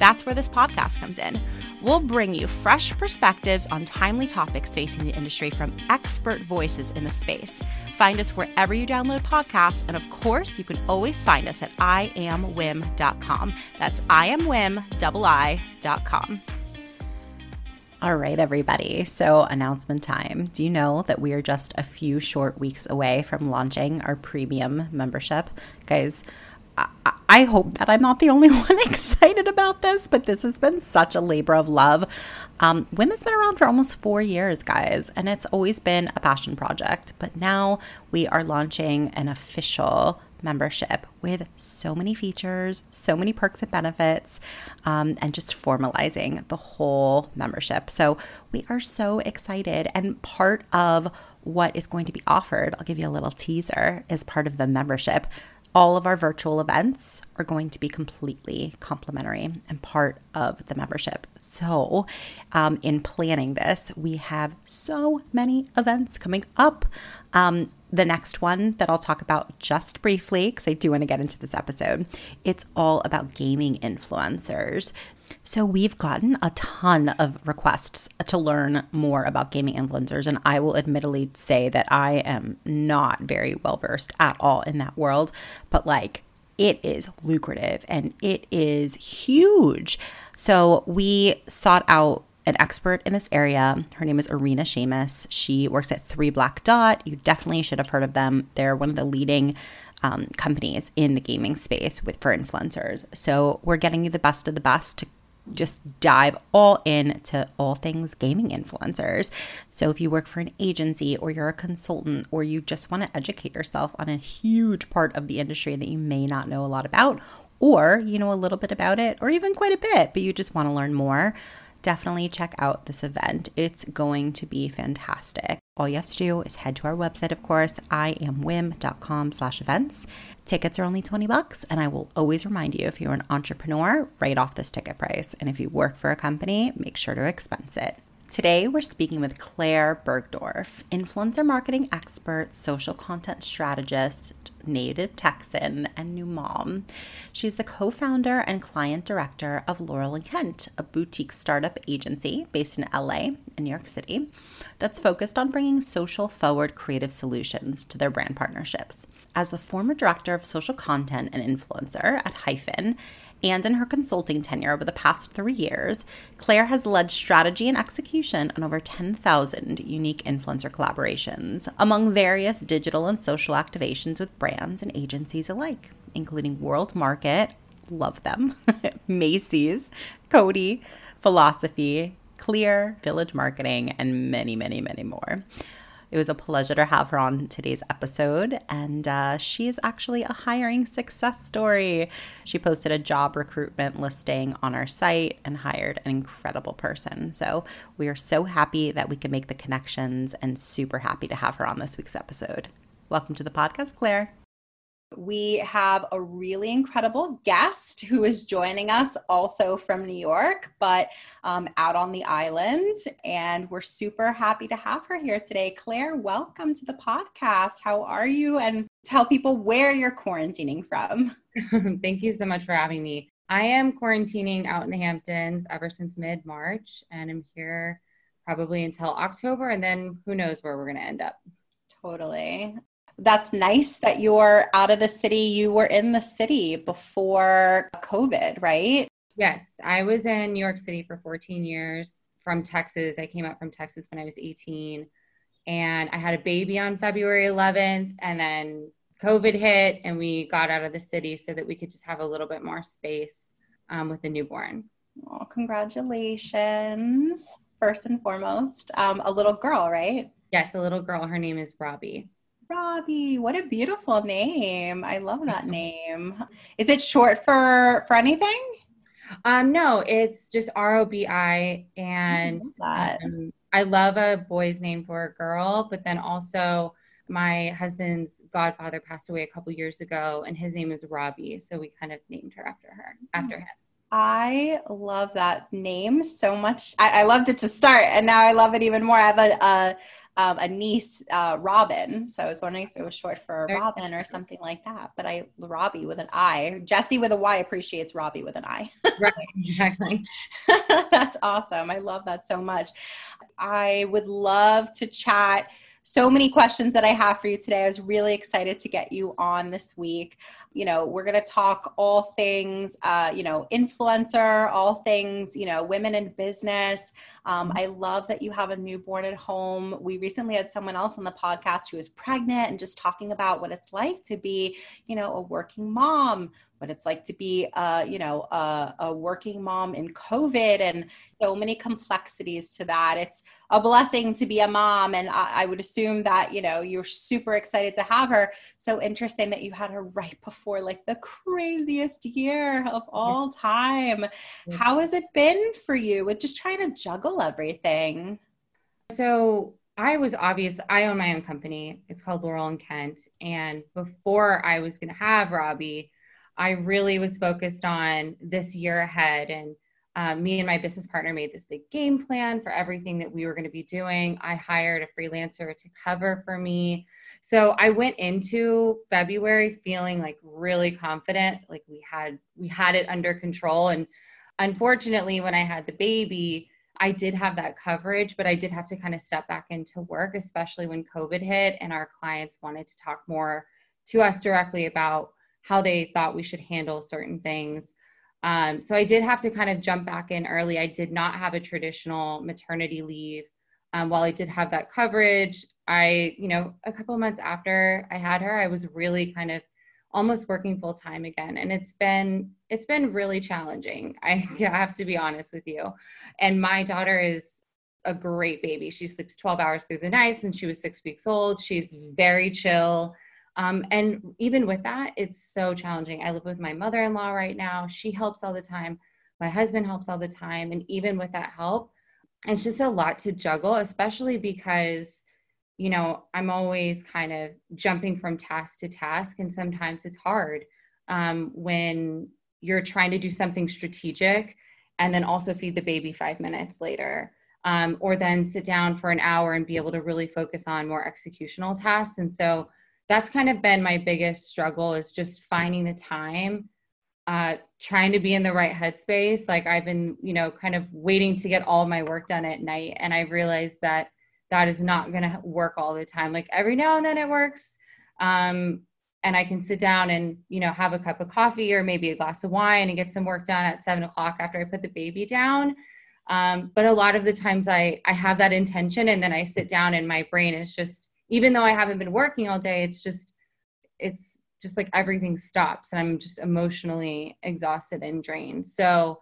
That's where this podcast comes in. We'll bring you fresh perspectives on timely topics facing the industry from expert voices in the space. Find us wherever you download podcasts, and of course, you can always find us at iamwiim.com. That's iamwiim.com. All right, everybody. So, announcement time. Do you know that we are just a few short weeks away from launching our premium membership? Guys, I hope that I'm not the only one excited about this, but this has been such a labor of love. Um, WIIM has been around for almost four years, guys, and it's always been a passion project. But now we are launching an official membership with so many features, so many perks and benefits, um, and just formalizing the whole membership. So we are so excited. And part of what is going to be offered, I'll give you a little teaser, is part of the membership all of our virtual events are going to be completely complimentary and part of the membership. So, um, in planning this, we have so many events coming up. Um, the next one that I'll talk about just briefly, because I do want to get into this episode, it's all about gaming influencers. So, we've gotten a ton of requests to learn more about gaming influencers. And I will admittedly say that I am not very well versed at all in that world, but like it is lucrative and it is huge. So, we sought out an expert in this area. Her name is Arena Seamus. She works at Three Black Dot. You definitely should have heard of them. They're one of the leading um, companies in the gaming space with for influencers. So we're getting you the best of the best to just dive all in to all things gaming influencers. So if you work for an agency or you're a consultant or you just want to educate yourself on a huge part of the industry that you may not know a lot about or you know a little bit about it or even quite a bit but you just want to learn more, definitely check out this event. It's going to be fantastic. All you have to do is head to our website, of course, iamwiim.com slash events. Tickets are only 20 bucks, and I will always remind you if you're an entrepreneur, write off this ticket price. And if you work for a company, make sure to expense it. Today, we're speaking with Claire Burgdorf, influencer marketing expert, social content strategist, native Texan, and new mom. She's the co founder and client director of Laurel and Kent, a boutique startup agency based in LA and New York City that's focused on bringing social forward creative solutions to their brand partnerships. As the former director of social content and influencer at Hyfn, and in her consulting tenure over the past three years, Claire has led strategy and execution on over 10,000 unique influencer collaborations among various digital and social activations with brands and agencies alike, including World Market, love them, Macy's, Coty, Philosophy, Clear, Village Marketing, and many, many, many more. It was a pleasure to have her on today's episode. And uh, she is actually a hiring success story. She posted a job recruitment listing on our site and hired an incredible person. So we are so happy that we can make the connections and super happy to have her on this week's episode. Welcome to the podcast, Claire. We have a really incredible guest who is joining us also from New York, but um, out on the island. And we're super happy to have her here today. Claire, welcome to the podcast. How are you? And tell people where you're quarantining from. Thank you so much for having me. I am quarantining out in the Hamptons ever since mid March, and I'm here probably until October. And then who knows where we're going to end up. Totally that's nice that you're out of the city. You were in the city before COVID, right? Yes, I was in New York City for 14 years. from Texas. I came out from Texas when I was 18 and I had a baby on February 11th and then COVID hit and we got out of the city so that we could just have a little bit more space um, with the newborn. Oh, congratulations. First and foremost, um, a little girl, right? Yes, a little girl. Her name is Robbie. Robbie, what a beautiful name. I love that name. Is it short for for anything? Um, no, it's just R O B I, and I, um, I love a boy's name for a girl, but then also my husband's godfather passed away a couple years ago, and his name is Robbie, so we kind of named her after her, after him. I love that name so much. I, I, loved it to start, and now I love it even more. I have a a, um, a niece, uh, Robin. So I was wondering if it was short for Robin or something like that. But I Robbie with an I. Jesse with a Y appreciates Robbie with an I. right, exactly. That's awesome. I love that so much. I would love to chat so many questions that I have for you today. I was really excited to get you on this week. You know, we're going to talk all things, uh, you know, influencer, all things, you know, women in business. Um, I love that you have a newborn at home. We recently had someone else on the podcast who was pregnant and just talking about what it's like to be, you know, a working mom, what it's like to be, uh, you know, a, a working mom in COVID and so many complexities to that. It's a blessing to be a mom. And I, I would assume that, you know, you're super excited to have her. So interesting that you had her right before like the craziest year of all time. How has it been for you with just trying to juggle everything? So I was obvious. I own my own company. It's called Laurel and Kent. And before I was going to have Robbie, I really was focused on this year ahead. And um, me and my business partner made this big game plan for everything that we were going to be doing. I hired a freelancer to cover for me. So I went into February feeling like really confident, like we had we had it under control. And unfortunately, when I had the baby, I did have that coverage, but I did have to kind of step back into work, especially when COVID hit and our clients wanted to talk more to us directly about how they thought we should handle certain things. Um, so I did have to kind of jump back in early. I did not have a traditional maternity leave. Um, while I did have that coverage, I, you know, a couple months after I had her, I was really kind of almost working full time again, and it's been it's been really challenging. I have to be honest with you. And my daughter is a great baby. She sleeps 12 hours through the night since she was six weeks old. She's very chill. Um, and even with that, it's so challenging. I live with my mother in law right now. She helps all the time. My husband helps all the time. And even with that help, it's just a lot to juggle, especially because, you know, I'm always kind of jumping from task to task. And sometimes it's hard um, when you're trying to do something strategic and then also feed the baby five minutes later. Um, or then sit down for an hour and be able to really focus on more executional tasks. And so that's kind of been my biggest struggle is just finding the time uh, trying to be in the right headspace. Like i've been you know kind of waiting to get all my work done at night and i realized that that is not going to work all the time. Like every now and then it works um, and i can sit down and you know have a cup of coffee or maybe a glass of wine and get some work done at seven o'clock after i put the baby down. Um, but a lot of the times i i have that intention and then i sit down and my brain is just even though I haven't been working all day, it's just, it's just like everything stops and I'm just emotionally exhausted and drained. So,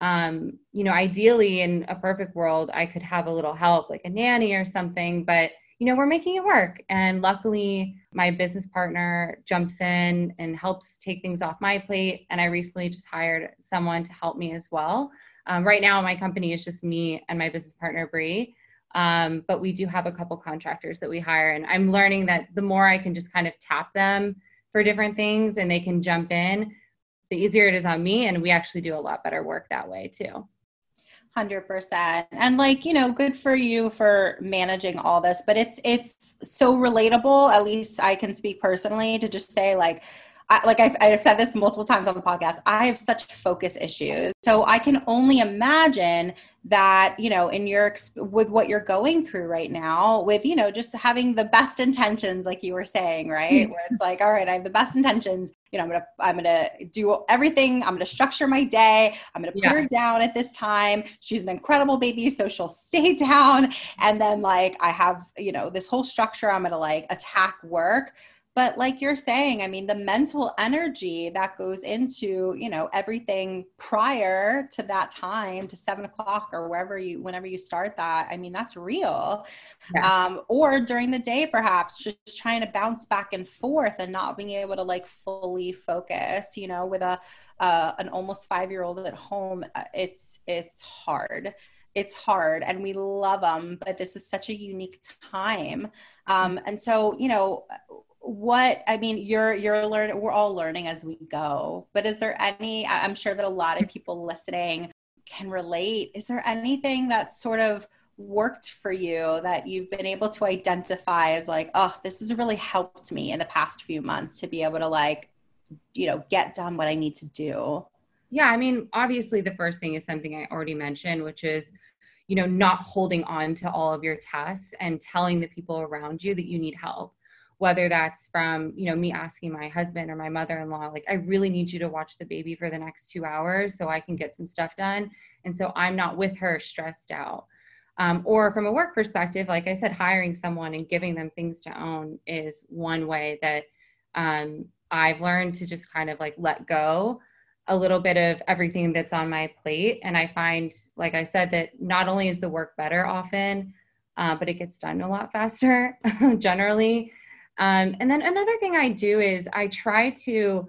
um, you know, ideally in a perfect world, I could have a little help like a nanny or something, but you know, we're making it work. And luckily, my business partner jumps in and helps take things off my plate. And I recently just hired someone to help me as well. Um, right now, my company is just me and my business partner, Bree. Um, but we do have a couple contractors that we hire, and I'm learning that the more I can just kind of tap them for different things and they can jump in, the easier it is on me. And we actually do a lot better work that way too. 100% and like you know good for you for managing all this but it's it's so relatable at least i can speak personally to just say like I, like I've, I've said this multiple times on the podcast, I have such focus issues. So I can only imagine that, you know, in your, with what you're going through right now, with, you know, just having the best intentions, like you were saying, right? Mm-hmm. Where it's like, all right, I have the best intentions. You know, I'm going to, I'm going to do everything. I'm going to structure my day. I'm going to put yeah. her down at this time. She's an incredible baby. So she'll stay down. And then like, I have, you know, this whole structure. I'm going to like attack work but like you're saying i mean the mental energy that goes into you know everything prior to that time to seven o'clock or wherever you whenever you start that i mean that's real. Yeah. um, or during the day perhaps just trying to bounce back and forth and not being able to like fully focus you know with a uh, an almost five year old at home uh, it's it's hard. It's hard and we love them but this is such a unique time. Um, and so you know what i mean you're you're learning we're all learning as we go but is there any i'm sure that a lot of people listening can relate. Is there anything that sort of worked for you that you've been able to identify as like oh this has really helped me in the past few months to be able to like you know get done what i need to do yeah i mean obviously the first thing is something i already mentioned which is you know not holding on to all of your tasks and telling the people around you that you need help whether that's from you know me asking my husband or my mother-in-law like i really need you to watch the baby for the next two hours so i can get some stuff done and so i'm not with her stressed out. Um, or from a work perspective like i said hiring someone and giving them things to own is one way that um, i've learned to just kind of like let go a little bit of everything that's on my plate and i find like i said that not only is the work better often uh, but it gets done a lot faster generally um, and then another thing I do is I try to,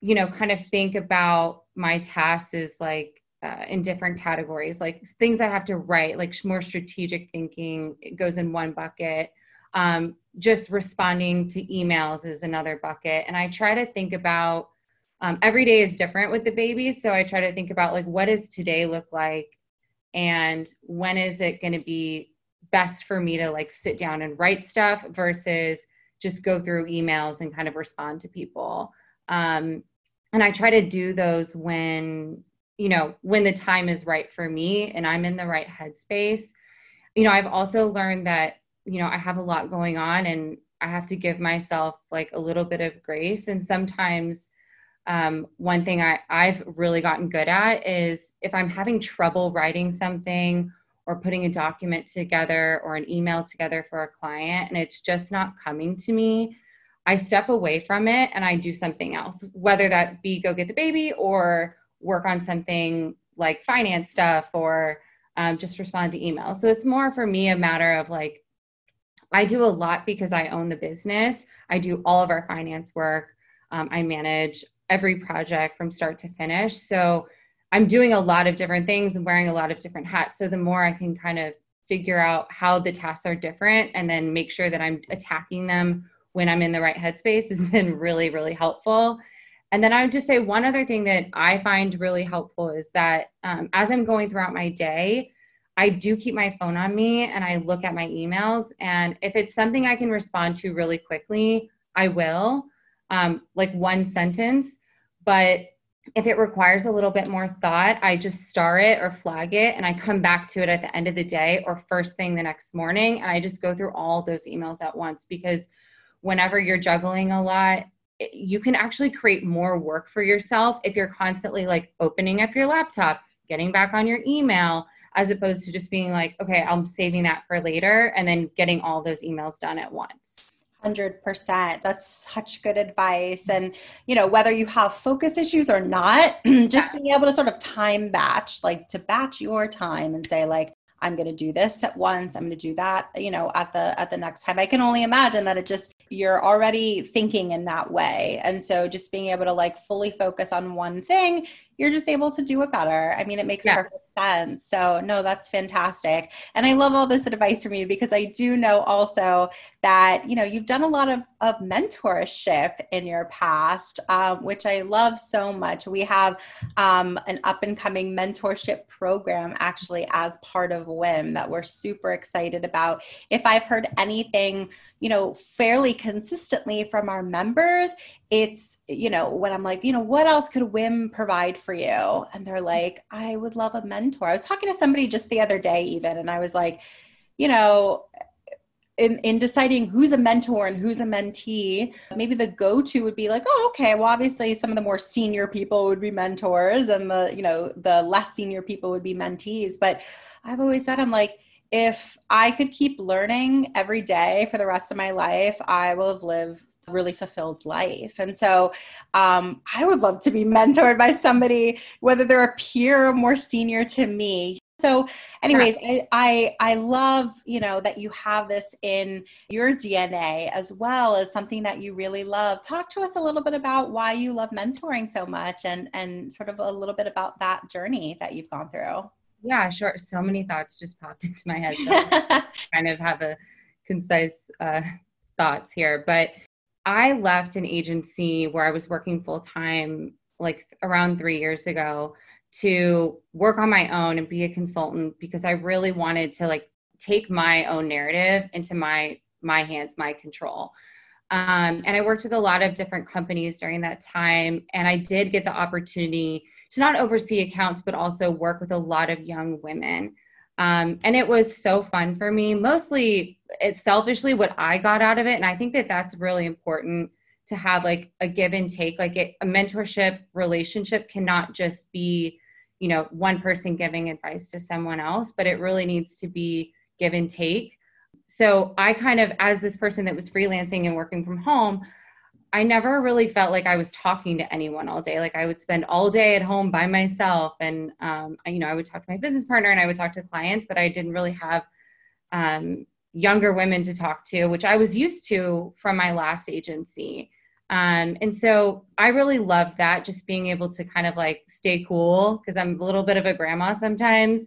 you know, kind of think about my tasks as like uh, in different categories, like things I have to write, like more strategic thinking goes in one bucket. Um, just responding to emails is another bucket. And I try to think about um, every day is different with the babies. So I try to think about like, what does today look like? And when is it going to be best for me to like sit down and write stuff versus just go through emails and kind of respond to people. Um, and I try to do those when, you know, when the time is right for me and I'm in the right headspace. You know, I've also learned that, you know, I have a lot going on and I have to give myself like a little bit of grace. And sometimes, um, one thing I, I've really gotten good at is if I'm having trouble writing something or putting a document together or an email together for a client and it's just not coming to me, I step away from it and I do something else, whether that be go get the baby or work on something like finance stuff or um, just respond to emails. So it's more for me a matter of like, I do a lot because I own the business. I do all of our finance work. Um, I manage every project from start to finish. So I'm doing a lot of different things and wearing a lot of different hats. So the more I can kind of figure out how the tasks are different and then make sure that I'm attacking them when I'm in the right headspace has been really, really helpful. And then I would just say one other thing that I find really helpful is that um, as I'm going throughout my day, I do keep my phone on me and I look at my emails. And if it's something I can respond to really quickly, I will, um, like one sentence. But if it requires a little bit more thought, I just star it or flag it and I come back to it at the end of the day or first thing the next morning. And I just go through all those emails at once because whenever you're juggling a lot, you can actually create more work for yourself if you're constantly like opening up your laptop, getting back on your email, as opposed to just being like, okay, I'm saving that for later and then getting all those emails done at once. 100% that's such good advice. And you know whether you have focus issues or not just being able to sort of time batch like to batch your time and say like i'm going to do this at once. I'm going to do that you know at the at the next time. I can only imagine that it just you're already thinking in that way. And so just being able to like fully focus on one thing you're just able to do it better. I mean, it makes yeah. perfect sense. So, no, that's fantastic. And I love all this advice from you because I do know also that, you know, you've done a lot of of mentorship in your past, um, which I love so much. We have um, an up and coming mentorship program actually as part of WIIM that we're super excited about. If I've heard anything, you know, fairly consistently from our members, it's, you know, when I'm like, you know, what else could WIIM provide for you? And they're like, I would love a mentor. I was talking to somebody just the other day, even, and I was like, you know, in, in deciding who's a mentor and who's a mentee, maybe the go-to would be like, oh, okay, well, obviously some of the more senior people would be mentors and the, you know, the less senior people would be mentees. But I've always said, I'm like, if I could keep learning every day for the rest of my life, I will have lived a really fulfilled life. And so um, I would love to be mentored by somebody, whether they're a peer or more senior to me. So, anyways, I, I, I love you know that you have this in your DNA as well as something that you really love. Talk to us a little bit about why you love mentoring so much, and and sort of a little bit about that journey that you've gone through. Yeah, sure. So many thoughts just popped into my head. So kind of have a concise uh, thoughts here, but I left an agency where I was working full time like around three years ago to work on my own and be a consultant because I really wanted to like take my own narrative into my my hands, my control. Um, and I worked with a lot of different companies during that time, and I did get the opportunity to not oversee accounts, but also work with a lot of young women. Um, and it was so fun for me. Mostly, it's selfishly what I got out of it, and I think that that's really important to have like a give and take like it, a mentorship relationship cannot just be you know one person giving advice to someone else but it really needs to be give and take. So i kind of as this person that was freelancing and working from home i never really felt like i was talking to anyone all day. Like i would spend all day at home by myself and um, I, you know i would talk to my business partner and i would talk to clients but i didn't really have um, younger women to talk to which i was used to from my last agency um, and so I really love that, just being able to kind of like stay cool because I'm a little bit of a grandma sometimes,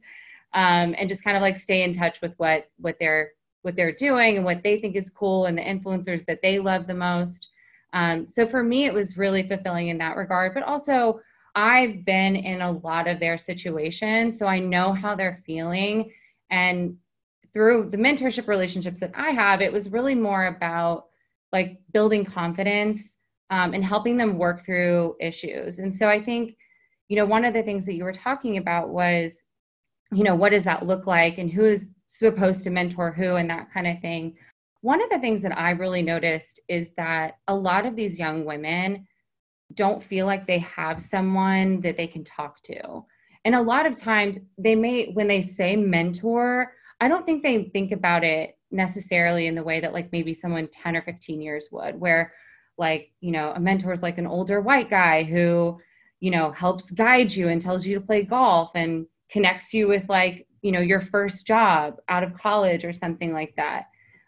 um, and just kind of like stay in touch with what what they're what they're doing and what they think is cool and the influencers that they love the most. Um, so for me, it was really fulfilling in that regard. But also, I've been in a lot of their situations, so I know how they're feeling. And through the mentorship relationships that I have, it was really more about like building confidence um, and helping them work through issues. And so I think, you know, one of the things that you were talking about was, you know, what does that look like and who is supposed to mentor who and that kind of thing. One of the things that I really noticed is that a lot of these young women don't feel like they have someone that they can talk to. And a lot of times they may, when they say mentor, I don't think they think about it necessarily in the way that like maybe someone 10 or 15 years would where like you know a mentor is like an older white guy who you know helps guide you and tells you to play golf and connects you with like you know your first job out of college or something like that.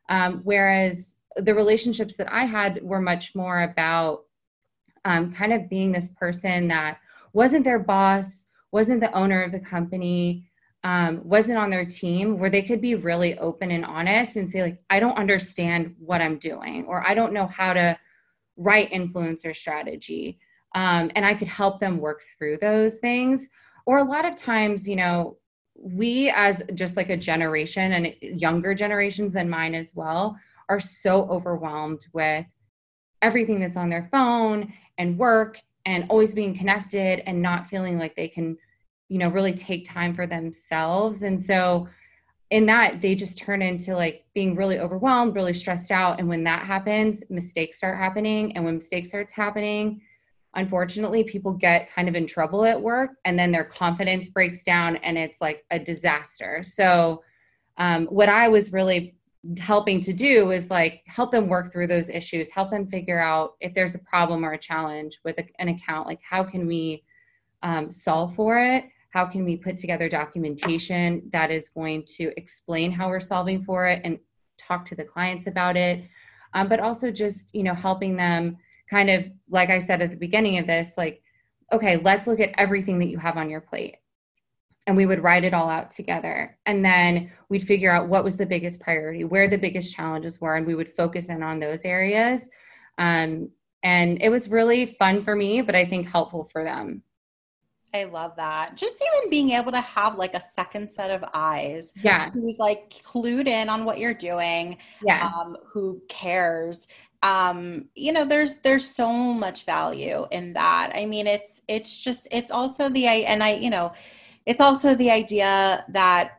Um, whereas the relationships that i had were much more about um, kind of being this person that wasn't their boss wasn't the owner of the company um, wasn't on their team where they could be really open and honest and say like i don't understand what i'm doing or i don't know how to write influencer strategy um, and i could help them work through those things. Or a lot of times you know we as just like a generation and younger generations than mine as well are so overwhelmed with everything that's on their phone and work and always being connected and not feeling like they can you know really take time for themselves. And so in that they just turn into like being really overwhelmed really stressed out. And when that happens mistakes start happening. And when mistakes starts happening unfortunately people get kind of in trouble at work and then their confidence breaks down and it's like a disaster. So um, what i was really helping to do is like help them work through those issues help them figure out if there's a problem or a challenge with a, an account like how can we um, solve for it how can we put together documentation that is going to explain how we're solving for it and talk to the clients about it? Um, but also just you know helping them kind of like i said at the beginning of this like okay let's look at everything that you have on your plate. And we would write it all out together. And then we'd figure out what was the biggest priority where the biggest challenges were and we would focus in on those areas. Um, and it was really fun for me, but I think helpful for them. I love that. Just even being able to have like a second set of eyes. Yeah. Who's like clued in on what you're doing. Yeah. Um, who cares. Um, you know, there's there's so much value in that. I mean, it's it's just it's also the and I, you know, it's also the idea that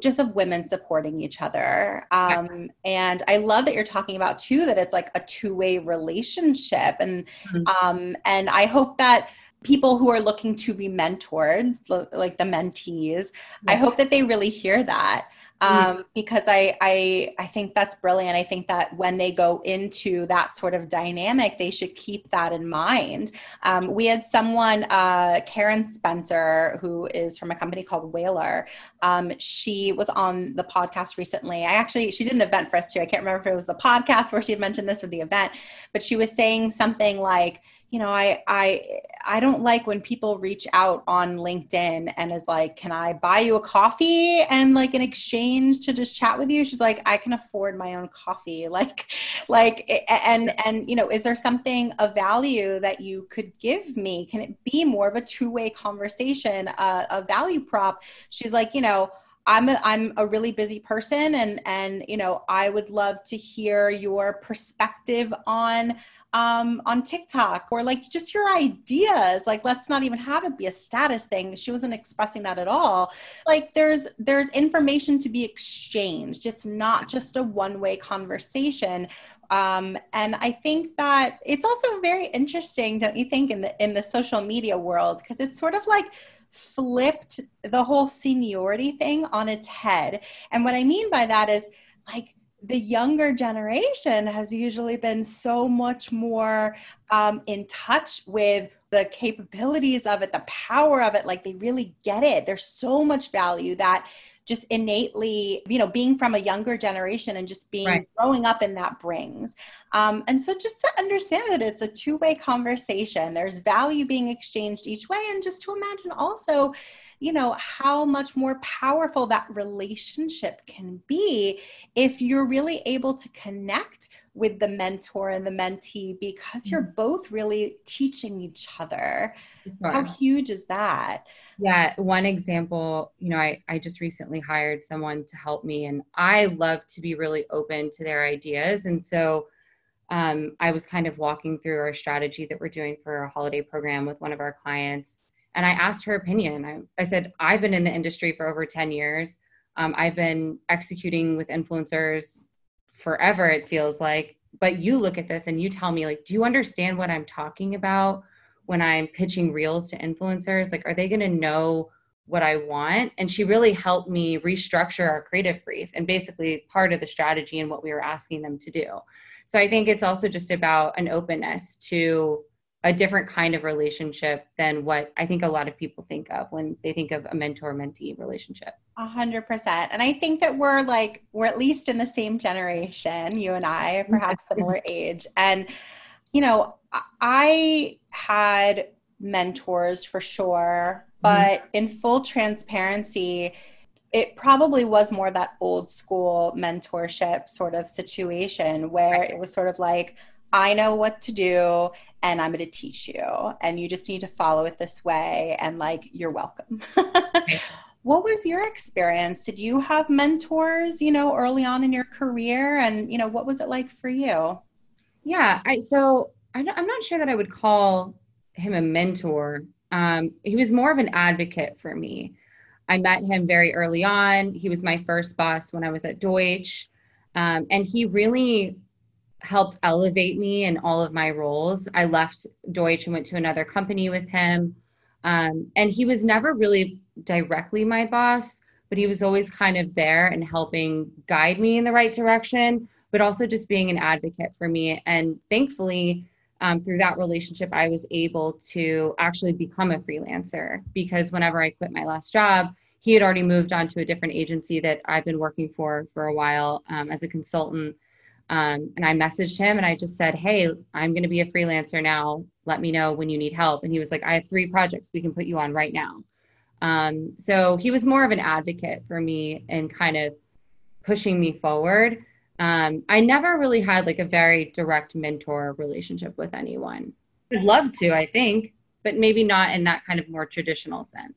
just of women supporting each other um, yeah. and i love that you're talking about too that it's like a two-way relationship and mm-hmm. um, and i hope that people who are looking to be mentored like the mentees yeah. i hope that they really hear that Mm-hmm. um, because I, I I think that's brilliant. I think that when they go into that sort of dynamic, they should keep that in mind. Um, we had someone, uh, Karen Spencer, who is from a company called Whalar Um, she was on the podcast recently. I actually she did an event for us too. I can't remember if it was the podcast where she had mentioned this or the event, but she was saying something like you know i i i don't like when people reach out on linkedin and is like can i buy you a coffee and like in exchange to just chat with you? She's like i can afford my own coffee. Like like and and you know is there something of value that you could give me? Can it be more of a two-way conversation uh, a value prop? She's like you know I'm a, I'm a really busy person and and you know I would love to hear your perspective on um on TikTok or like just your ideas. Like let's not even have it be a status thing. She wasn't expressing that at all. Like there's there's information to be exchanged. It's not just a one way conversation. Um, and I think that it's also very interesting don't you think in the in the social media world? Because it's sort of like flipped the whole seniority thing on its head. And what I mean by that is like the younger generation has usually been so much more um, in touch with the capabilities of it, the power of it. Like they really get it. There's so much value that just innately, you know, being from a younger generation and just being right. growing up in that brings. Um, and so just to understand that it's a two way conversation, there's value being exchanged each way. And just to imagine also, you know, how much more powerful that relationship can be if you're really able to connect with the mentor and the mentee because you're mm-hmm. both really teaching each other. Sure. How huge is that? Yeah, one example, you know, I, I just recently hired someone to help me, and I love to be really open to their ideas. And so um, I was kind of walking through our strategy that we're doing for a holiday program with one of our clients. And I asked her opinion. I, I said, I've been in the industry for over 10 years. Um, I've been executing with influencers forever, it feels like. But you look at this and you tell me, like, do you understand what I'm talking about? when I'm pitching reels to influencers? Like, are they going to know what I want? And she really helped me restructure our creative brief and basically part of the strategy and what we were asking them to do. So I think it's also just about an openness to a different kind of relationship than what I think a lot of people think of when they think of a mentor mentee relationship. A hundred percent. And I think that we're like, we're at least in the same generation, you and I, perhaps similar age. And you know, I had mentors for sure, mm-hmm. but mm-hmm. in full transparency, it probably was more that old school mentorship sort of situation where it was sort of like, I know what to do and I'm going to teach you and you just need to follow it this way and like you're welcome. what was your experience? Did you have mentors, you know, early on in your career and you know what was it like for you? Yeah, I so I am not sure that I would call him a mentor. Um, he was more of an advocate for me. I met him very early on. He was my first boss when I was at Deutsch, um, and he really helped elevate me in all of my roles. I left Deutsch and went to another company with him, um, and he was never really directly my boss, but he was always kind of there and helping guide me in the right direction but also just being an advocate for me. And thankfully, um, through that relationship, I was able to actually become a freelancer because whenever I quit my last job, he had already moved on to a different agency that I've been working for for a while um, as a consultant. Um, and I messaged him and I just said, Hey, I'm going to be a freelancer now. Let me know when you need help. And he was like, I have three projects we can put you on right now. Um, so he was more of an advocate for me and kind of pushing me forward. Um, I never really had like a very direct mentor relationship with anyone. I'd love to, I think, but maybe not in that kind of more traditional sense.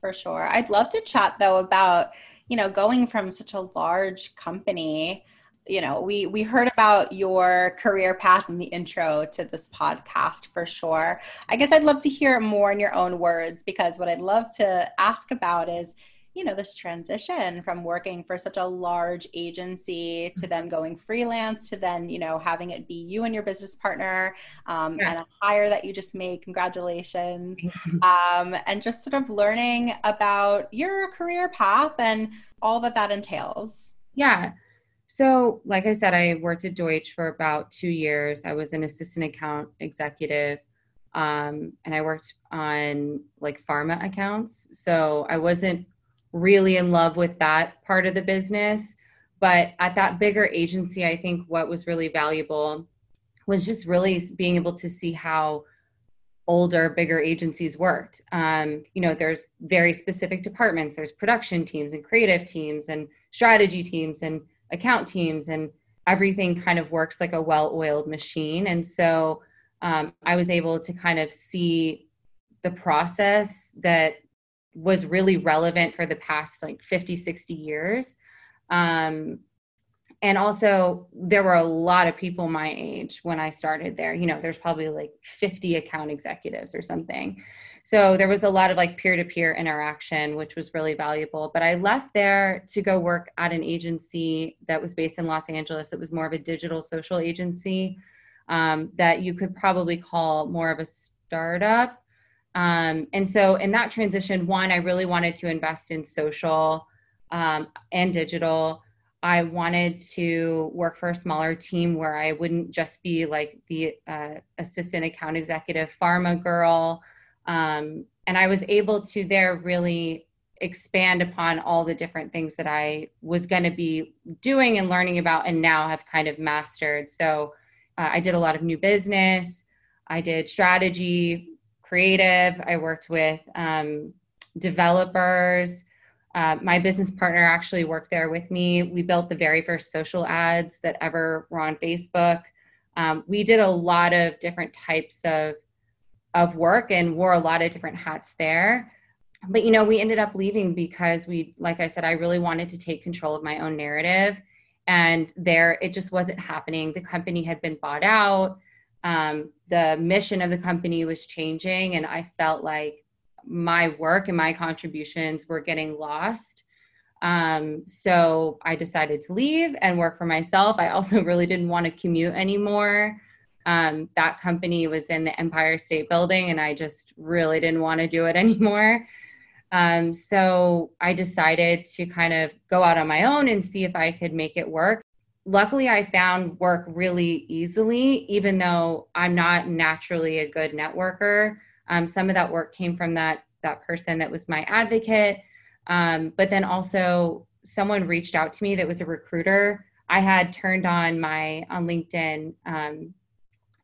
For sure. I'd love to chat though about, you know, going from such a large company you know we we heard about your career path in the intro to this podcast for sure. I guess i'd love to hear more in your own words because what i'd love to ask about is you know this transition from working for such a large agency to then going freelance to then you know having it be you and your business partner um, yeah. and a hire that you just made. Congratulations. Um, and just sort of learning about your career path and all that that entails. Yeah so like i said i worked at deutsch for about two years i was an assistant account executive um, and i worked on like pharma accounts so i wasn't really in love with that part of the business. But at that bigger agency, I think what was really valuable was just really being able to see how older, bigger agencies worked. Um, you know, there's very specific departments. There's production teams and creative teams and strategy teams and account teams, and everything kind of works like a well-oiled machine. And so um, I was able to kind of see the process that was really relevant for the past like 50 60 years. Um, and also there were a lot of people my age when i started there. You know there's probably like 50 account executives or something so there was a lot of like peer-to-peer interaction which was really valuable but i left there to go work at an agency that was based in los angeles that was more of a digital social agency um, that you could probably call more of a startup um, and so in that transition, one, I really wanted to invest in social um, and digital. I wanted to work for a smaller team where I wouldn't just be like the uh, assistant account executive pharma girl. Um, and I was able to there really expand upon all the different things that I was going to be doing and learning about and now have kind of mastered. So uh, I did a lot of new business. I did strategy, creative. I worked with um, developers. Uh, my business partner actually worked there with me. We built the very first social ads that ever were on Facebook. Um, we did a lot of different types of of work and wore a lot of different hats there. But you know, we ended up leaving because we, like I said, I really wanted to take control of my own narrative, and there it just wasn't happening. The company had been bought out. Um, the mission of the company was changing and i felt like my work and my contributions were getting lost. Um, so i decided to leave and work for myself. I also really didn't want to commute anymore um, that company was in the empire state building and i just really didn't want to do it anymore um, so i decided to kind of go out on my own and see if i could make it work luckily I found work really easily, even though I'm not naturally a good networker. Um, some of that work came from that that person that was my advocate, um, but then also someone reached out to me that was a recruiter. I had turned on my on LinkedIn um,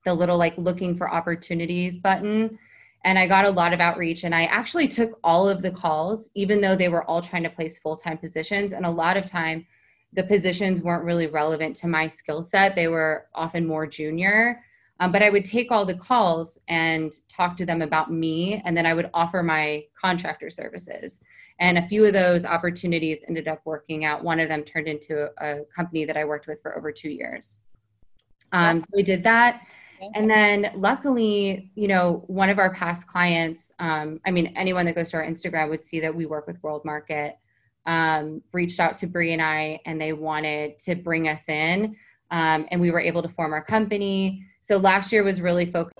the little like looking for opportunities button. And I got a lot of outreach, and I actually took all of the calls, even though they were all trying to place full time positions. And a lot of time, the positions weren't really relevant to my skill set. They were often more junior. Um, but I would take all the calls and talk to them about me, and then I would offer my contractor services. And a few of those opportunities ended up working out. One of them turned into a, company that I worked with for over two years. Um, so we did that. And then luckily, you know, one of our past clients, um, I mean, anyone that goes to our Instagram would see that we work with World Market um, reached out to Brie and I, and they wanted to bring us in. Um, and we were able to form our company. So last year was really focused.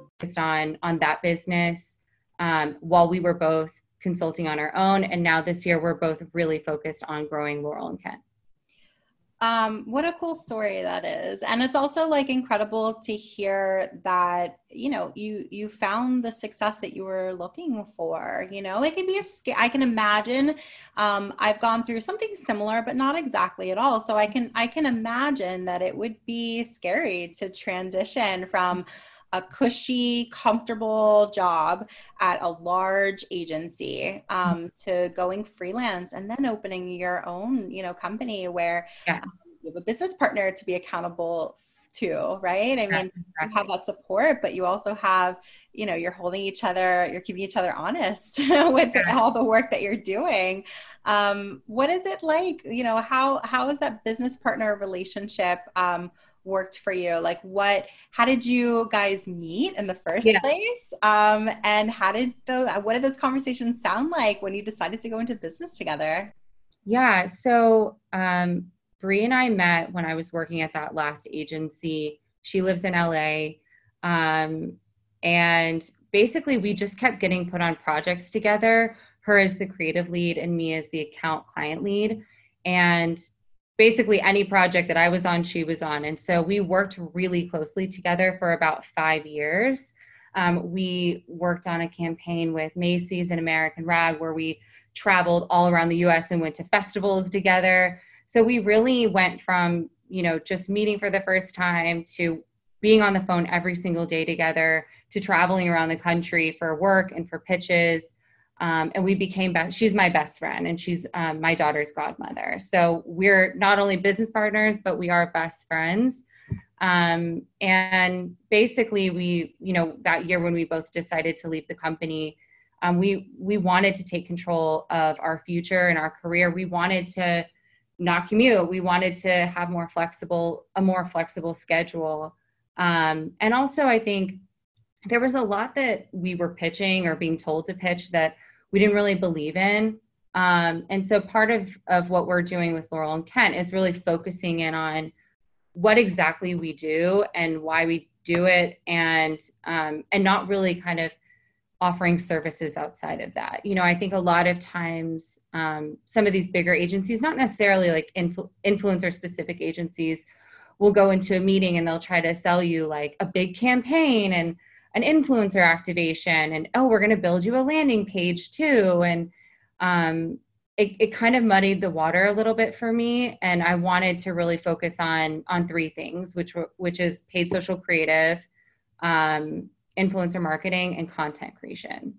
Focused on on that business um, while we were both consulting on our own and now this year we're both really focused on growing laurel and kent Um, what a cool story that is. And it's also like incredible to hear that, you know, you you found the success that you were looking for. You know, it can be a scare. I can imagine um, I've gone through something similar, but not exactly at all. So I can I can imagine that it would be scary to transition from a cushy, comfortable job at a large agency um, to going freelance and then opening your own, you know, company where Yeah. um, you have a business partner to be accountable to, right? I Yeah, mean, you have that support, but you also have, you know, you're holding each other, you're keeping each other honest with Yeah. all the work that you're doing. Um, what is it like? You know, how how is that business partner relationship um, worked for you? Like, what? How did you guys meet in the first Yeah. place? Um, and how did those? What did those conversations sound like when you decided to go into business together? Yeah. So um, Bree and I met when I was working at that last agency. She lives in LA. Um, and basically, we just kept getting put on projects together her as the creative lead, and me as the account client lead. And basically, any project that I was on, she was on. And so we worked really closely together for about five years. Um, we worked on a campaign with Macy's and American Rag where we traveled all around the US and went to festivals together. So we really went from, you know, just meeting for the first time to being on the phone every single day together to traveling around the country for work and for pitches. Um, and we became best. She's my best friend, and she's um, my daughter's godmother. So we're not only business partners, but we are best friends. Um, and basically, we, you know, that year when we both decided to leave the company, um, we we wanted to take control of our future and our career. We wanted to not commute. We wanted to have more flexible, a more flexible schedule. Um, and also, I think there was a lot that we were pitching or being told to pitch that we didn't really believe in. Um, and so, part of of what we're doing with Laurel and Kent is really focusing in on what exactly we do and why we do it, and um, and not really kind of offering services outside of that. You know, I think a lot of times um, some of these bigger agencies, not necessarily like influ- influencer specific agencies, will go into a meeting and they'll try to sell you like a big campaign and an influencer activation and oh we're going to build you a landing page too and um, it, it kind of muddied the water a little bit for me and i wanted to really focus on on three things which were which is paid social creative um, influencer marketing and content creation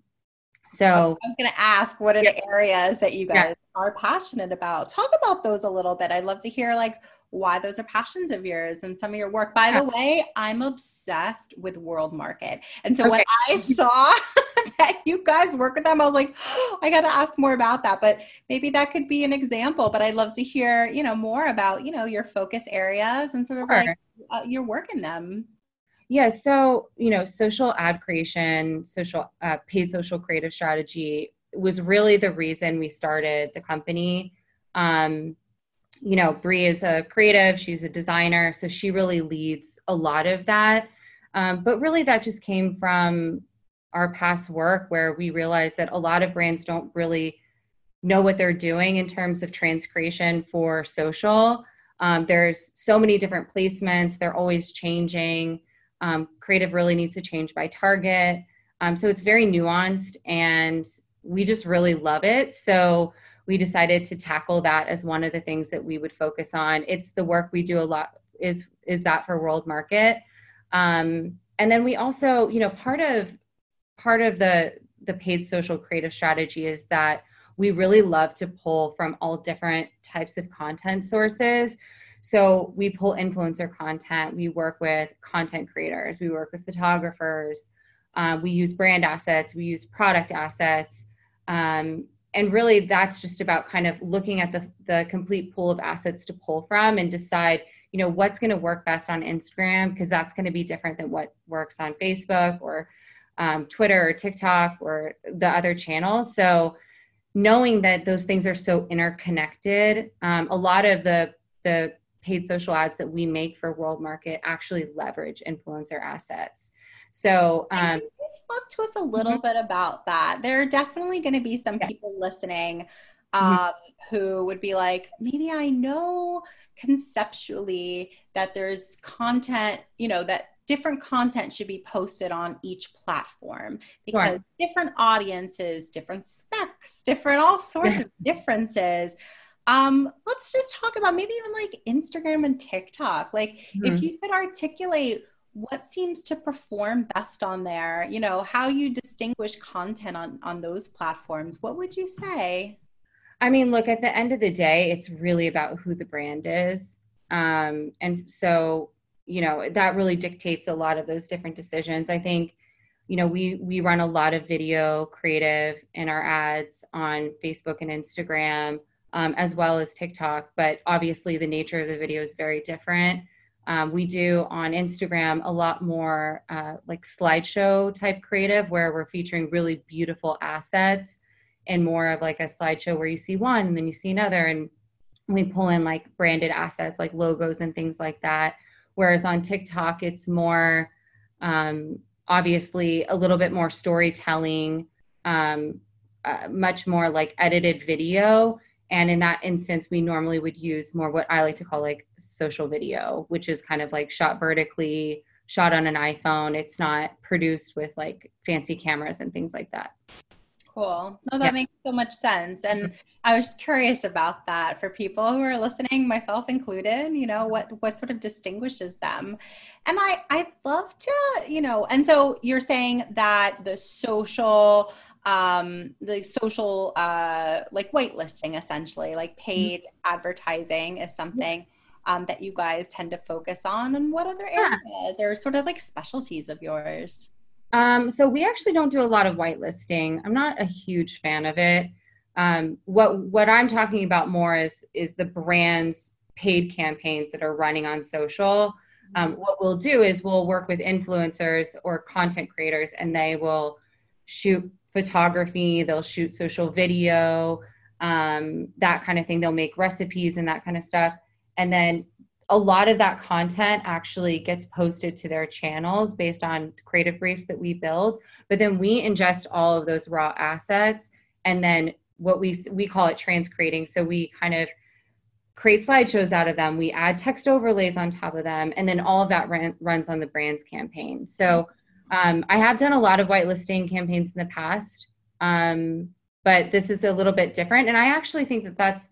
so I was going to ask, what are Yeah. the areas that you Yeah. guys are passionate about? Talk about those a little bit. I'd love to hear like why those are passions of yours and some of your work. By the way, I'm obsessed with World Market. And so when I saw that you guys work with them, I was like, "Oh, I got to ask more about that. But maybe that could be an example. But I'd love to hear, you know, more about, you know, your focus areas and sort of Sure. like uh, your work in them. Yeah, so you know, social ad creation, social uh, paid social creative strategy was really the reason we started the company. Um, you know, Bree is a creative; she's a designer, so she really leads a lot of that. Um, but really, that just came from our past work, where we realized that a lot of brands don't really know what they're doing in terms of trans creation for social. Um, there's so many different placements; they're always changing. Um, creative really needs to change by target. Um, so it's very nuanced and we just really love it. So we decided to tackle that as one of the things that we would focus on. It's the work we do a lot is is that for world market. Um, and then we also, you know, part of part of the the paid social creative strategy is that we really love to pull from all different types of content sources. So we pull influencer content. We work with content creators. We work with photographers. Um, we use brand assets. We use product assets. Um, and really that's just about kind of looking at the, the complete pool of assets to pull from and decide you know what's going to work best on instagram because that's going to be different than what works on facebook or um, twitter or tiktok or the other channels. So knowing that those things are so interconnected um, a lot of the the paid social ads that we make for world market actually leverage influencer assets so um, talk to us a little mm-hmm. bit about that. There are definitely going to be some yeah. people listening mm-hmm. um, mm-hmm. who would be like, maybe I know conceptually that there's content, you know, that different content should be posted on each platform because sure. different audiences, different specs, different all sorts yeah. of differences. Um, let's just talk about maybe even like Instagram and TikTok. Like, mm-hmm. if you could articulate what seems to perform best on there you know how you distinguish content on on those platforms what would you say? I mean look at the end of the day it's really about who the brand is. Um, and so you know that really dictates a lot of those different decisions. I think you know we we run a lot of video creative in our ads on facebook and instagram um, as well as tiktok but obviously the nature of the video is very different um, we do on Instagram a lot more uh, like slideshow type creative where we're featuring really beautiful assets and more of like a slideshow where you see one and then you see another and we pull in like branded assets like logos and things like that. Whereas on TikTok, it's more um, obviously a little bit more storytelling, um, uh, much more like edited video and in that instance, we normally would use more what I like to call like social video, which is kind of like shot vertically, shot on an iPhone. It's not produced with like fancy cameras and things like that. Cool. No, that yeah. makes so much sense. And mm-hmm. I was curious about that for people who are listening, myself included, you know, what what sort of distinguishes them. And I I'd love to, you know, and so you're saying that the social um, the social uh, like whitelisting essentially like mm-hmm. paid mm-hmm. advertising is something um, that you guys tend to focus on and what other areas yeah. or sort of like specialties of yours um, so we actually don't do a lot of whitelisting i'm not a huge fan of it um, what what i'm talking about more is is the brands paid campaigns that are running on social um, mm-hmm. what we'll do is we'll work with influencers or content creators and they will shoot photography, they'll shoot social video, um, that kind of thing. They'll make recipes and that kind of stuff. And then a lot of that content actually gets posted to their channels based on creative briefs that we build. But then we ingest all of those raw assets and then what we we call it transcreating. So we kind of create slideshows out of them. We add text overlays on top of them, and then all of that runs on the brand's campaign. So um, I have done a lot of whitelisting campaigns in the past, um, but this is a little bit different. And I actually think that that's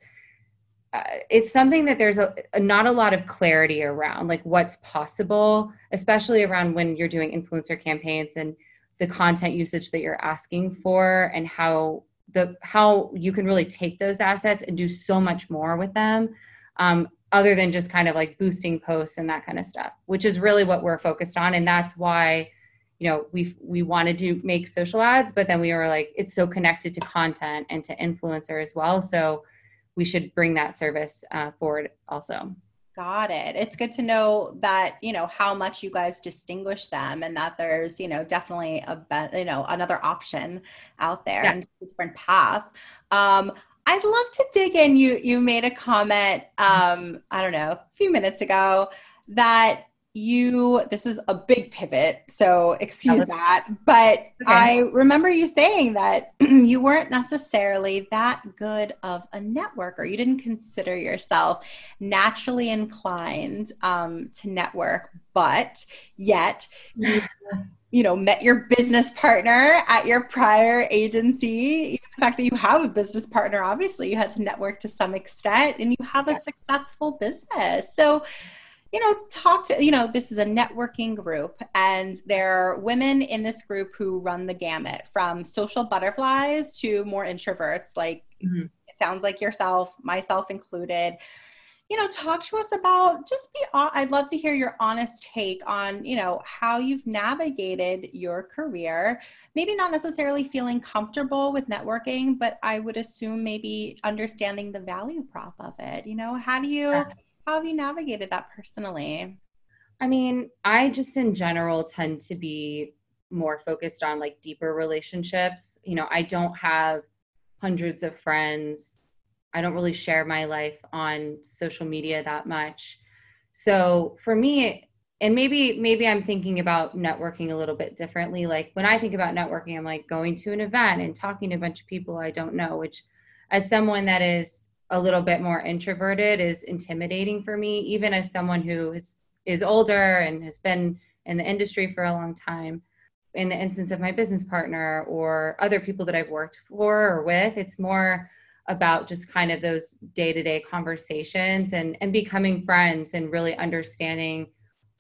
uh, it's something that there's a, a, not a lot of clarity around, like what's possible, especially around when you're doing influencer campaigns and the content usage that you're asking for, and how the how you can really take those assets and do so much more with them. Um, other than just kind of like boosting posts and that kind of stuff, which is really what we're focused on. And that's why you know we we wanted to make social ads but then we were like it's so connected to content and to influencer as well so we should bring that service uh, forward also got it it's good to know that you know how much you guys distinguish them and that there's you know definitely a you know another option out there yeah. and a different path um I'd love to dig in. You you made a comment, um, I don't know, a few minutes ago that you this is a big pivot so excuse that but okay. i remember you saying that you weren't necessarily that good of a networker. You didn't consider yourself naturally inclined um, to network but yet you you know met your business partner at your prior agency. The fact that you have a business partner obviously you had to network to some extent and you have a successful business. So you know, talk to, you know, this is a networking group, and there are women in this group who run the gamut from social butterflies to more introverts, like mm-hmm. it sounds like yourself, myself included. you know, talk to us about just be, I'd love to hear your honest take on, you know, how you've navigated your career. Maybe not necessarily feeling comfortable with networking, but I would assume maybe understanding the value prop of it. You know, how do you, how have you navigated that personally? I mean, I just in general tend to be more focused on like deeper relationships. You know, I don't have hundreds of friends. I don't really share my life on social media that much. So for me, and maybe maybe I'm thinking about networking a little bit differently. Like when I think about networking, I'm like going to an event and talking to a bunch of people I don't know, which as someone that is a little bit more introverted is intimidating for me, even as someone who is is older and has been in the industry for a long time. In the instance of my business partner or other people that I've worked for or with, it's more about just kind of those day-to-day conversations and and becoming friends and really understanding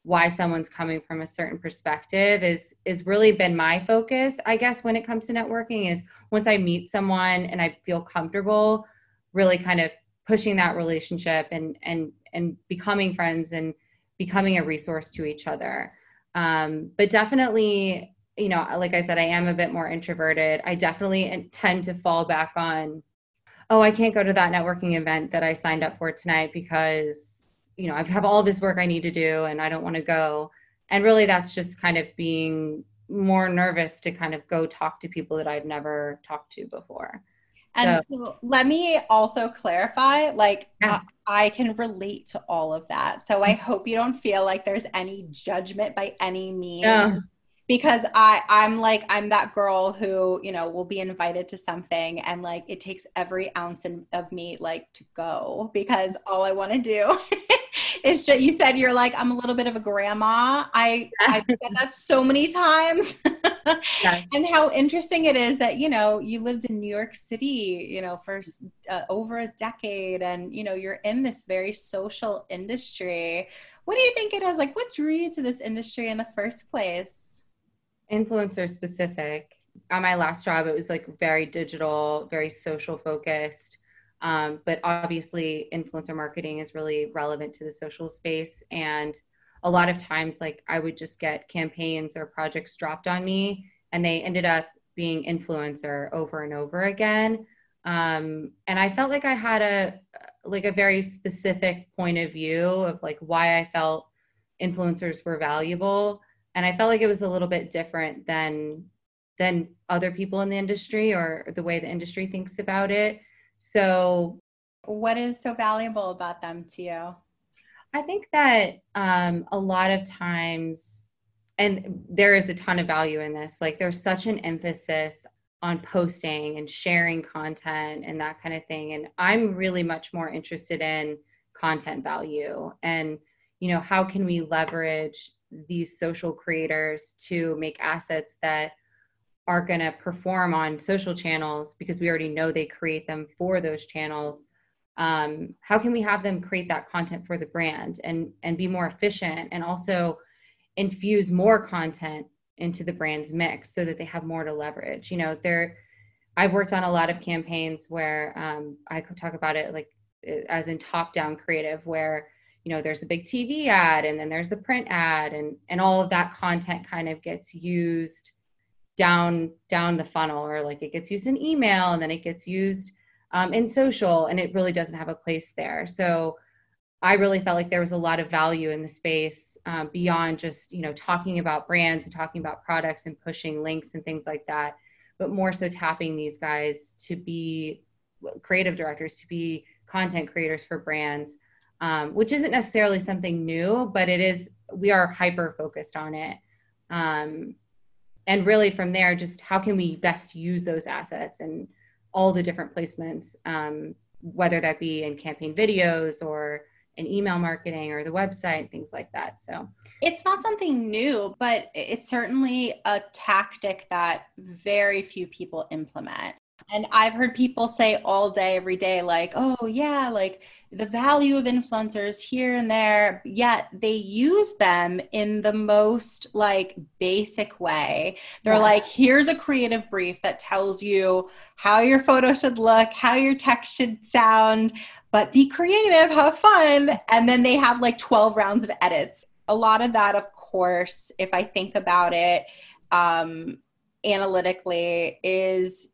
why someone's coming from a certain perspective is is really been my focus i guess when it comes to networking is once i meet someone and i feel comfortable really kind of pushing that relationship and and and becoming friends and becoming a resource to each other um, but definitely you know, like I said, I am a bit more introverted. I definitely tend to fall back on, oh, I can't go to that networking event that I signed up for tonight because, you know, I have all this work I need to do and I don't want to go. And really, that's just kind of being more nervous to kind of go talk to people that I've never talked to before. And so, so let me also clarify like, yeah. I, I can relate to all of that. So I mm-hmm. hope you don't feel like there's any judgment by any means. Yeah because I I'm like I'm that girl who you know will be invited to something and like it takes every ounce in, of me like to go because all I want to do is just you said you're like I'm a little bit of a grandma. I I've said that so many times. yeah. And how interesting it is that you know you lived in New York City you know for uh, over a decade and you know you're in this very social industry. What do you think it is like? What drew you to this industry in the first place? influencer specific. On my last job, it was like very digital, very social focused. Um, but obviously, influencer marketing is really relevant to the social space. And a lot of times, like I would just get campaigns or projects dropped on me, and they ended up being influencer over and over again. Um, and I felt like I had a like a very specific point of view of like why I felt influencers were valuable and i felt like it was a little bit different than than other people in the industry or the way the industry thinks about it so what is so valuable about them to you? I think that um, a lot of times and there is a ton of value in this like there's such an emphasis on posting and sharing content and that kind of thing and i'm really much more interested in content value and you know how can we leverage these social creators to make assets that are going to perform on social channels because we already know they create them for those channels um, how can we have them create that content for the brand and and be more efficient and also infuse more content into the brand's mix so that they have more to leverage? You know there i've worked on a lot of campaigns where um, i could talk about it like as in top down creative where you know there's a big tv ad and then there's the print ad and and all of that content kind of gets used down down the funnel or like it gets used in email and then it gets used um, in social and it really doesn't have a place there so i really felt like there was a lot of value in the space um, beyond just you know talking about brands and talking about products and pushing links and things like that but more so tapping these guys to be creative directors to be content creators for brands um, which isn't necessarily something new, but it is, we are hyper focused on it. Um, and really from there, just how can we best use those assets and all the different placements, um, whether that be in campaign videos or in email marketing or the website, things like that. So it's not something new, but it's certainly a tactic that very few people implement. And I've heard people say all day, every day, like, oh, yeah, like the value of influencers here and there, yet they use them in the most like basic way. They're yeah. like, here's a creative brief that tells you how your photo should look, how your text should sound, but be creative, have fun. And then they have like 12 rounds of edits. A lot of that, of course, if I think about it um, analytically, is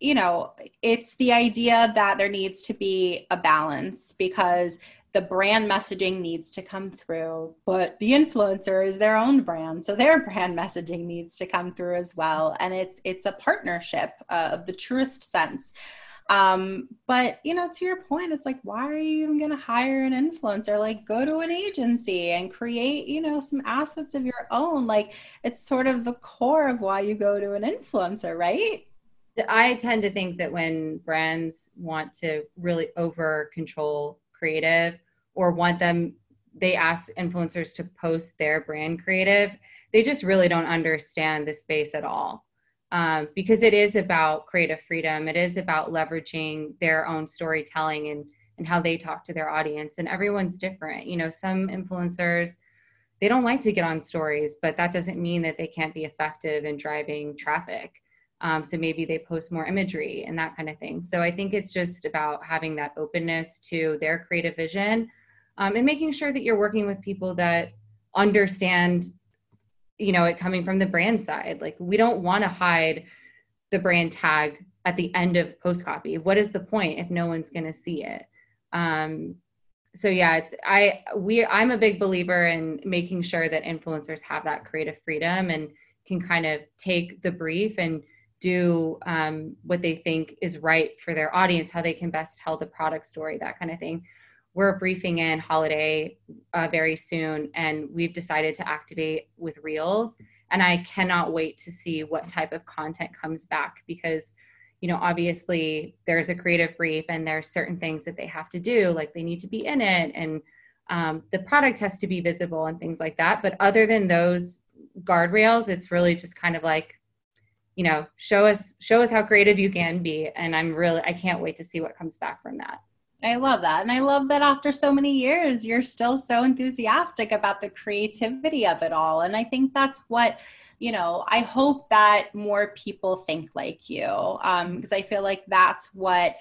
you know, it's the idea that there needs to be a balance because the brand messaging needs to come through, but the influencer is their own brand, so their brand messaging needs to come through as well. And it's it's a partnership uh, of the truest sense. Um, but you know, to your point, it's like, why are you even going to hire an influencer? Like, go to an agency and create, you know, some assets of your own. Like, it's sort of the core of why you go to an influencer, right? I tend to think that when brands want to really over control creative or want them, they ask influencers to post their brand creative, they just really don't understand the space at all. Um, because it is about creative freedom, it is about leveraging their own storytelling and and how they talk to their audience and everyone's different. You know some influencers they don't like to get on stories but that doesn't mean that they can't be effective in driving traffic um, so maybe they post more imagery and that kind of thing. So I think it's just about having that openness to their creative vision um, and making sure that you're working with people that understand, you know, it coming from the brand side. Like we don't want to hide the brand tag at the end of post copy. What is the point if no one's going to see it? Um, so yeah, it's I we I'm a big believer in making sure that influencers have that creative freedom and can kind of take the brief and do um, what they think is right for their audience, how they can best tell the product story, that kind of thing. We're briefing in holiday uh, very soon, and we've decided to activate with Reels. And I cannot wait to see what type of content comes back because, you know, obviously there's a creative brief and there's certain things that they have to do, like they need to be in it and um, the product has to be visible and things like that. But other than those guardrails, it's really just kind of like you know show us show us how creative you can be and i'm really i can't wait to see what comes back from that I love that. And I love that after so many years, you're still so enthusiastic about the creativity of it all. And I think that's what, you know, I hope that more people think like you. Um, because I feel like that's what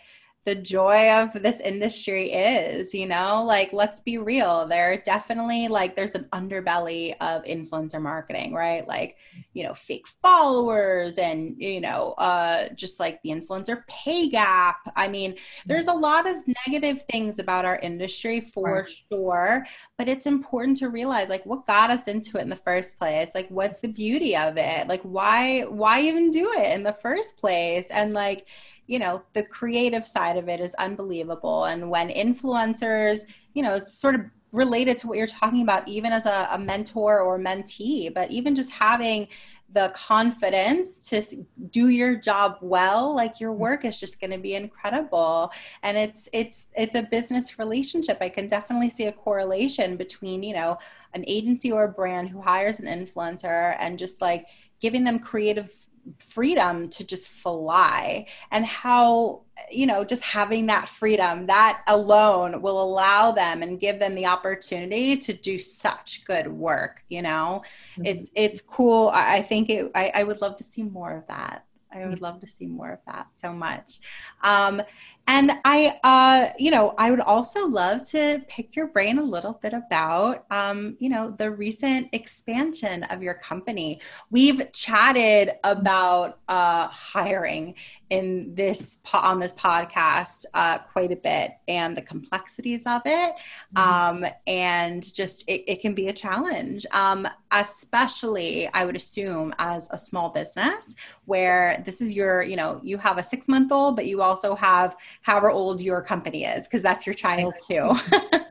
the joy of this industry is you know? Like let's be real there definitely like there's an underbelly of influencer marketing right? Like you know fake followers and you know uh just like the influencer pay gap. I mean there's a lot of negative things about our industry for right. sure but it's important to realize like what got us into it in the first place? Like what's the beauty of it? Like why why even do it in the first place? And like you know the creative side of it is unbelievable. And when influencers you know sort of related to what you're talking about even as a, a mentor or mentee but even just having the confidence to do your job well like your mm. work is just going to be incredible. And it's it's it's a business relationship. I can definitely see a correlation between you know an agency or a brand who hires an influencer and just like giving them creative freedom to just fly. And how you know just having that freedom that alone will allow them and give them the opportunity to do such good work you know? Mm-hmm. it's it's cool. I, I think it I, I would love to see more of that. I would love to see more of that so much. Um, and I, uh, you know, I would also love to pick your brain a little bit about, um, you know, the recent expansion of your company. We've chatted about uh, hiring in this on this podcast uh, quite a bit and the complexities of it, mm-hmm. um, and just it, it, can be a challenge, um, especially I would assume as a small business where this is your, you know, you have a six month old, but you also have however old your company is, because that's your child too.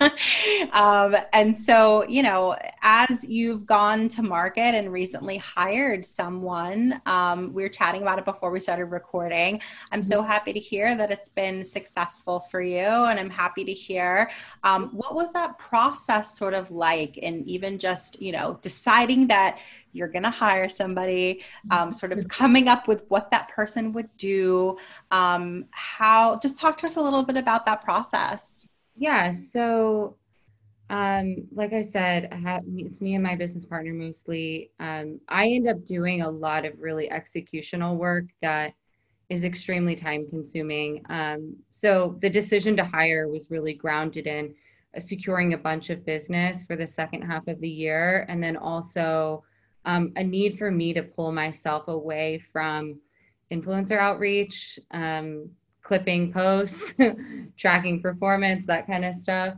um, and so, you know, as you've gone to market and recently hired someone, um, we were chatting about it before we started recording. I'm so happy to hear that it's been successful for you. And I'm happy to hear um, what was that process sort of like? And even just, you know, deciding that you're going to hire somebody, um, sort of coming up with what that person would do. Um, how, just talk to us a little bit about that process. Yeah. So, um, like I said, I have, it's me and my business partner mostly. Um, I end up doing a lot of really executional work that is extremely time consuming. Um, so the decision to hire was really grounded in securing a bunch of business for the second half of the year, and then also um, a need for me to pull myself away from influencer outreach, um, clipping posts, tracking performance, that kind of stuff,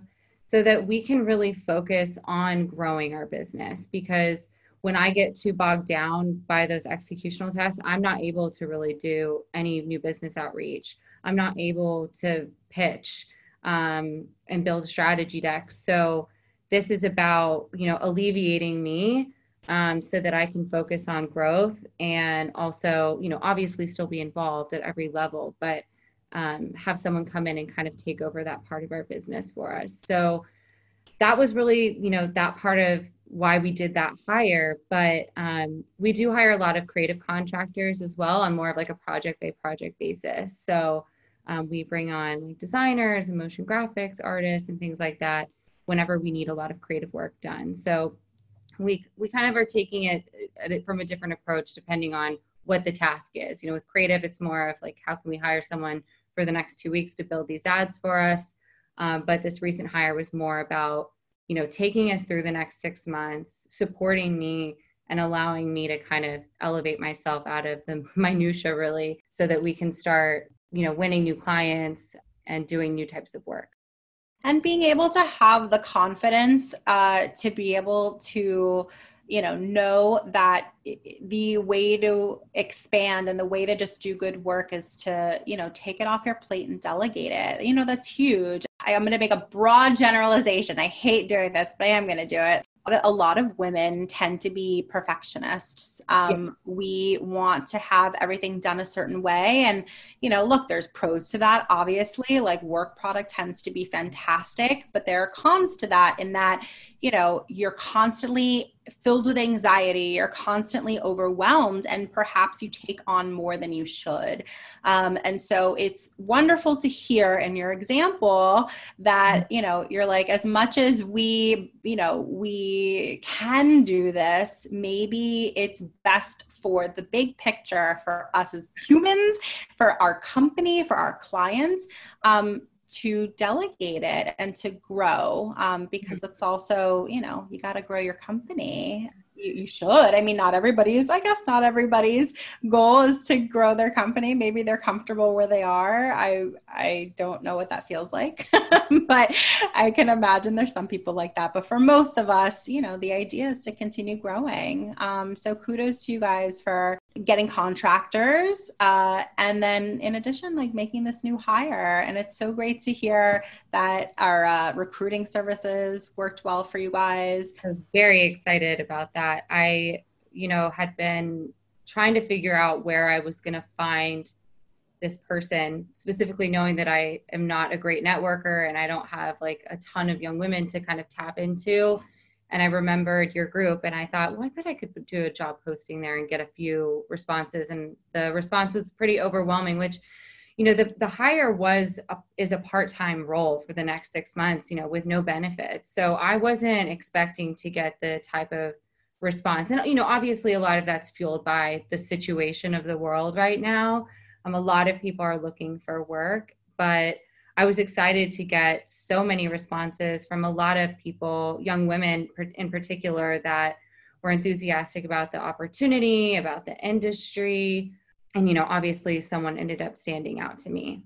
so that we can really focus on growing our business because when I get too bogged down by those executional tasks, I'm not able to really do any new business outreach. I'm not able to pitch um, and build strategy decks. So this is about you know alleviating me um, so that I can focus on growth and also you know obviously still be involved at every level, but um, have someone come in and kind of take over that part of our business for us. So that was really you know that part of why we did that hire but um, we do hire a lot of creative contractors as well on more of like a project by project basis. So um, we bring on like designers and motion graphics artists and things like that whenever we need a lot of creative work done. So we we kind of are taking it, it from a different approach depending on what the task is. You know with creative it's more of like how can we hire someone for the next two weeks to build these ads for us? Um, but this recent hire was more about you know, taking us through the next six months, supporting me and allowing me to kind of elevate myself out of the minutia really so that we can start, you know, winning new clients and doing new types of work. And being able to have the confidence uh, to be able to you know know that the way to expand and the way to just do good work is to you know take it off your plate and delegate it you know that's huge i'm going to make a broad generalization i hate doing this but i am going to do it a lot of women tend to be perfectionists. Um, yeah. We want to have everything done a certain way. And, you know, look, there's pros to that, obviously. Like work product tends to be fantastic, but there are cons to that in that, you know, you're constantly filled with anxiety, you're constantly overwhelmed, and perhaps you take on more than you should. Um, and so it's wonderful to hear in your example that, mm-hmm. you know, you're like, as much as we, you know, we can do this, maybe it's best for the big picture for us as humans, for our company, for our clients. Um, to delegate it and to grow um, because it's also you know you got to grow your company. You, you, should. I mean not everybody's i guess not everybody's goal is to grow their company. Maybe they're comfortable where they are. I i don't know what that feels like but i can imagine there's some people like that. But for most of us you know the idea is to continue growing. Um, so kudos to you guys for getting contractors uh, and then in addition like making this new hire. And it's so great to hear that our uh, recruiting services worked well for you guys. I'm very excited about that. I you know had been trying to figure out where i was going to find this person specifically knowing that i am not a great networker and i don't have like a ton of young women to kind of tap into and I remembered your group and I thought, well, I bet I could do a job posting there and get a few responses. And the response was pretty overwhelming, which, you know, the, the hire was, a, is a part-time role for the next six months, you know, with no benefits. So I wasn't expecting to get the type of response. And, you know, obviously a lot of that's fueled by the situation of the world right now. Um, a lot of people are looking for work, but I was excited to get so many responses from a lot of people, young women in particular, that were enthusiastic about the opportunity, about the industry. And, you know, obviously someone ended up standing out to me.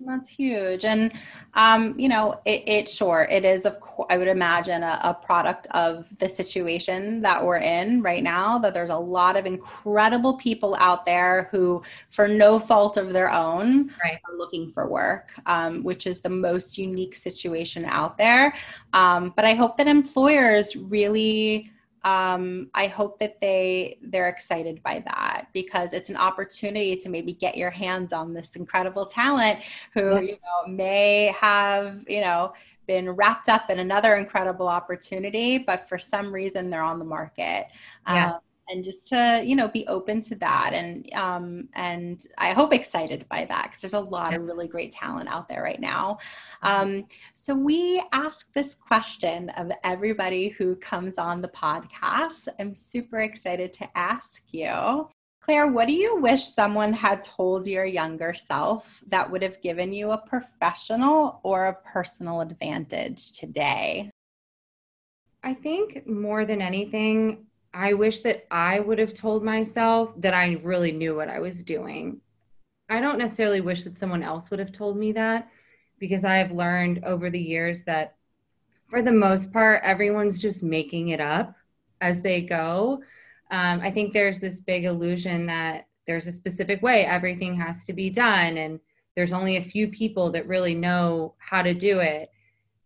That's huge. And, um, you know, it, it sure, it is, of course, I would imagine a, a, product of the situation that we're in right now, that there's a lot of incredible people out there who, for no fault of their own, right. are looking for work, um, which is the most unique situation out there. Um, but I hope that employers really um, I hope that they they're excited by that because it's an opportunity to maybe get your hands on this incredible talent who you know may have you know been wrapped up in another incredible opportunity, but for some reason they're on the market. Yeah. Um, and just to you know be open to that and um and i hope excited by that because there's a lot of really great talent out there right now. Um so we ask this question of everybody who comes on the podcast. I'm super excited to ask you Claire, what do you wish someone had told your younger self that would have given you a professional or a personal advantage today? I think more than anything, I wish that I would have told myself that I really knew what I was doing. I don't necessarily wish that someone else would have told me that because I have learned over the years that for the most part, everyone's just making it up as they go. Um, I think there's this big illusion that there's a specific way everything has to be done, and there's only a few people that really know how to do it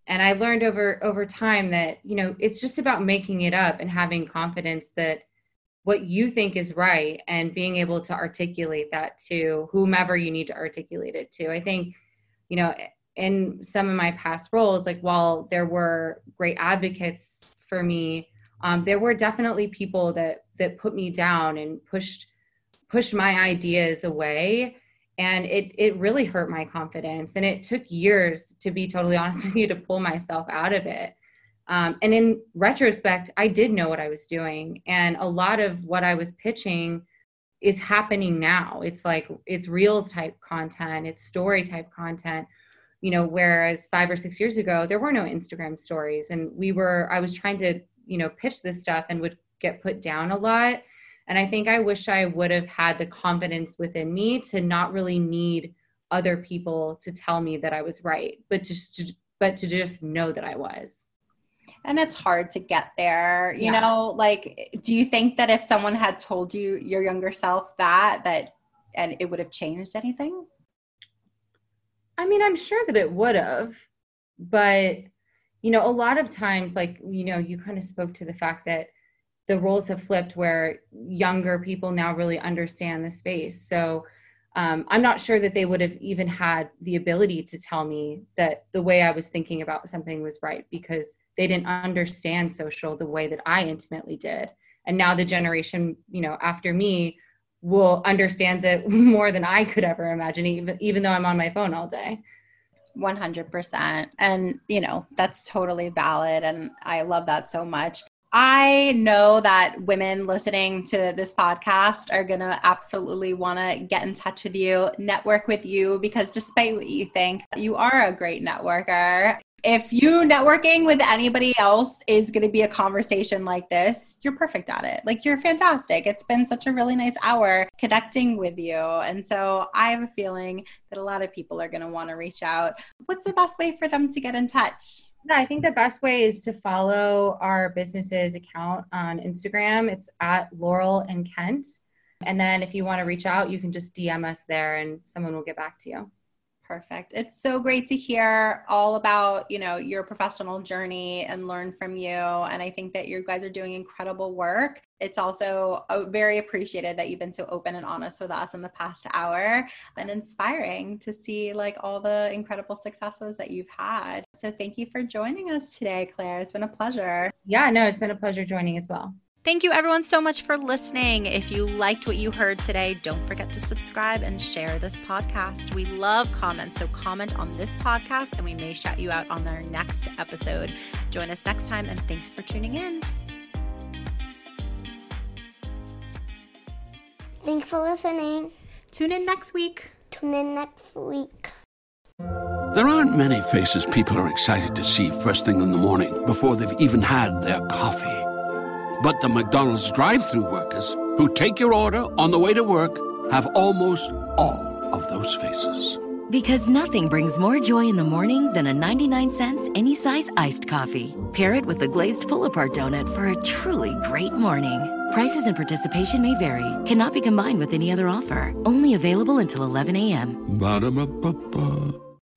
and i learned over over time that you know it's just about making it up and having confidence that what you think is right and being able to articulate that to whomever you need to articulate it to. I think you know in some of my past roles like while there were great advocates for me um, there were definitely people that that put me down and pushed pushed my ideas away and it it really hurt my confidence and it took years to be totally honest with you to pull myself out of it. Um, and in retrospect i did know what i was doing and a lot of what i was pitching is happening now. It's like it's reels type content it's story type content. You know whereas five or six years ago there were no instagram stories and we were i was trying to you know pitch this stuff and would get put down a lot and I think I wish I would have had the confidence within me to not really need other people to tell me that I was right, but just to, but to just know that I was. And it's hard to get there, you yeah. know, like do you think that if someone had told you your younger self that that and it would have changed anything? I mean, I'm sure that it would have, but you know, a lot of times like, you know, you kind of spoke to the fact that the roles have flipped where younger people now really understand the space. So um, I'm not sure that they would have even had the ability to tell me that the way I was thinking about something was right because they didn't understand social the way that I intimately did. And now the generation, you know, after me will understands it more than I could ever imagine, even even though I'm on my phone all day. 100%. And, you know, that's totally valid. And I love that so much. I know that women listening to this podcast are going to absolutely want to get in touch with you, network with you, because despite what you think, you are a great networker. If you networking with anybody else is going to be a conversation like this, you're perfect at it. Like you're fantastic. It's been such a really nice hour connecting with you. And so I have a feeling that a lot of people are going to want to reach out. What's the best way for them to get in touch? Yeah, I think the best way is to follow our business's account on Instagram. It's at Laurel and Kent. And then if you want to reach out, you can just DM us there and someone will get back to you. Perfect. It's so great to hear all about, you know, your professional journey and learn from you. And I think that you guys are doing incredible work. It's also uh, very appreciated that you've been so open and honest with us in the past hour and inspiring to see like all the incredible successes that you've had. So thank you for joining us today, Claire. It's been a pleasure. Yeah, no, it's been a pleasure joining as well. Thank you, everyone, so much for listening. If you liked what you heard today, don't forget to subscribe and share this podcast. We love comments, so comment on this podcast and we may shout you out on our next episode. Join us next time, and thanks for tuning in. Thanks for listening. Tune in next week. Tune in next week. There aren't many faces people are excited to see first thing in the morning before they've even had their coffee. But the McDonald's drive through workers who take your order on the way to work have almost all of those faces. Because nothing brings more joy in the morning than a 99 cents any size iced coffee. Pair it with a glazed pull apart donut for a truly great morning. Prices and participation may vary, cannot be combined with any other offer. Only available until 11 a.m. Ba-da-ba-ba-ba.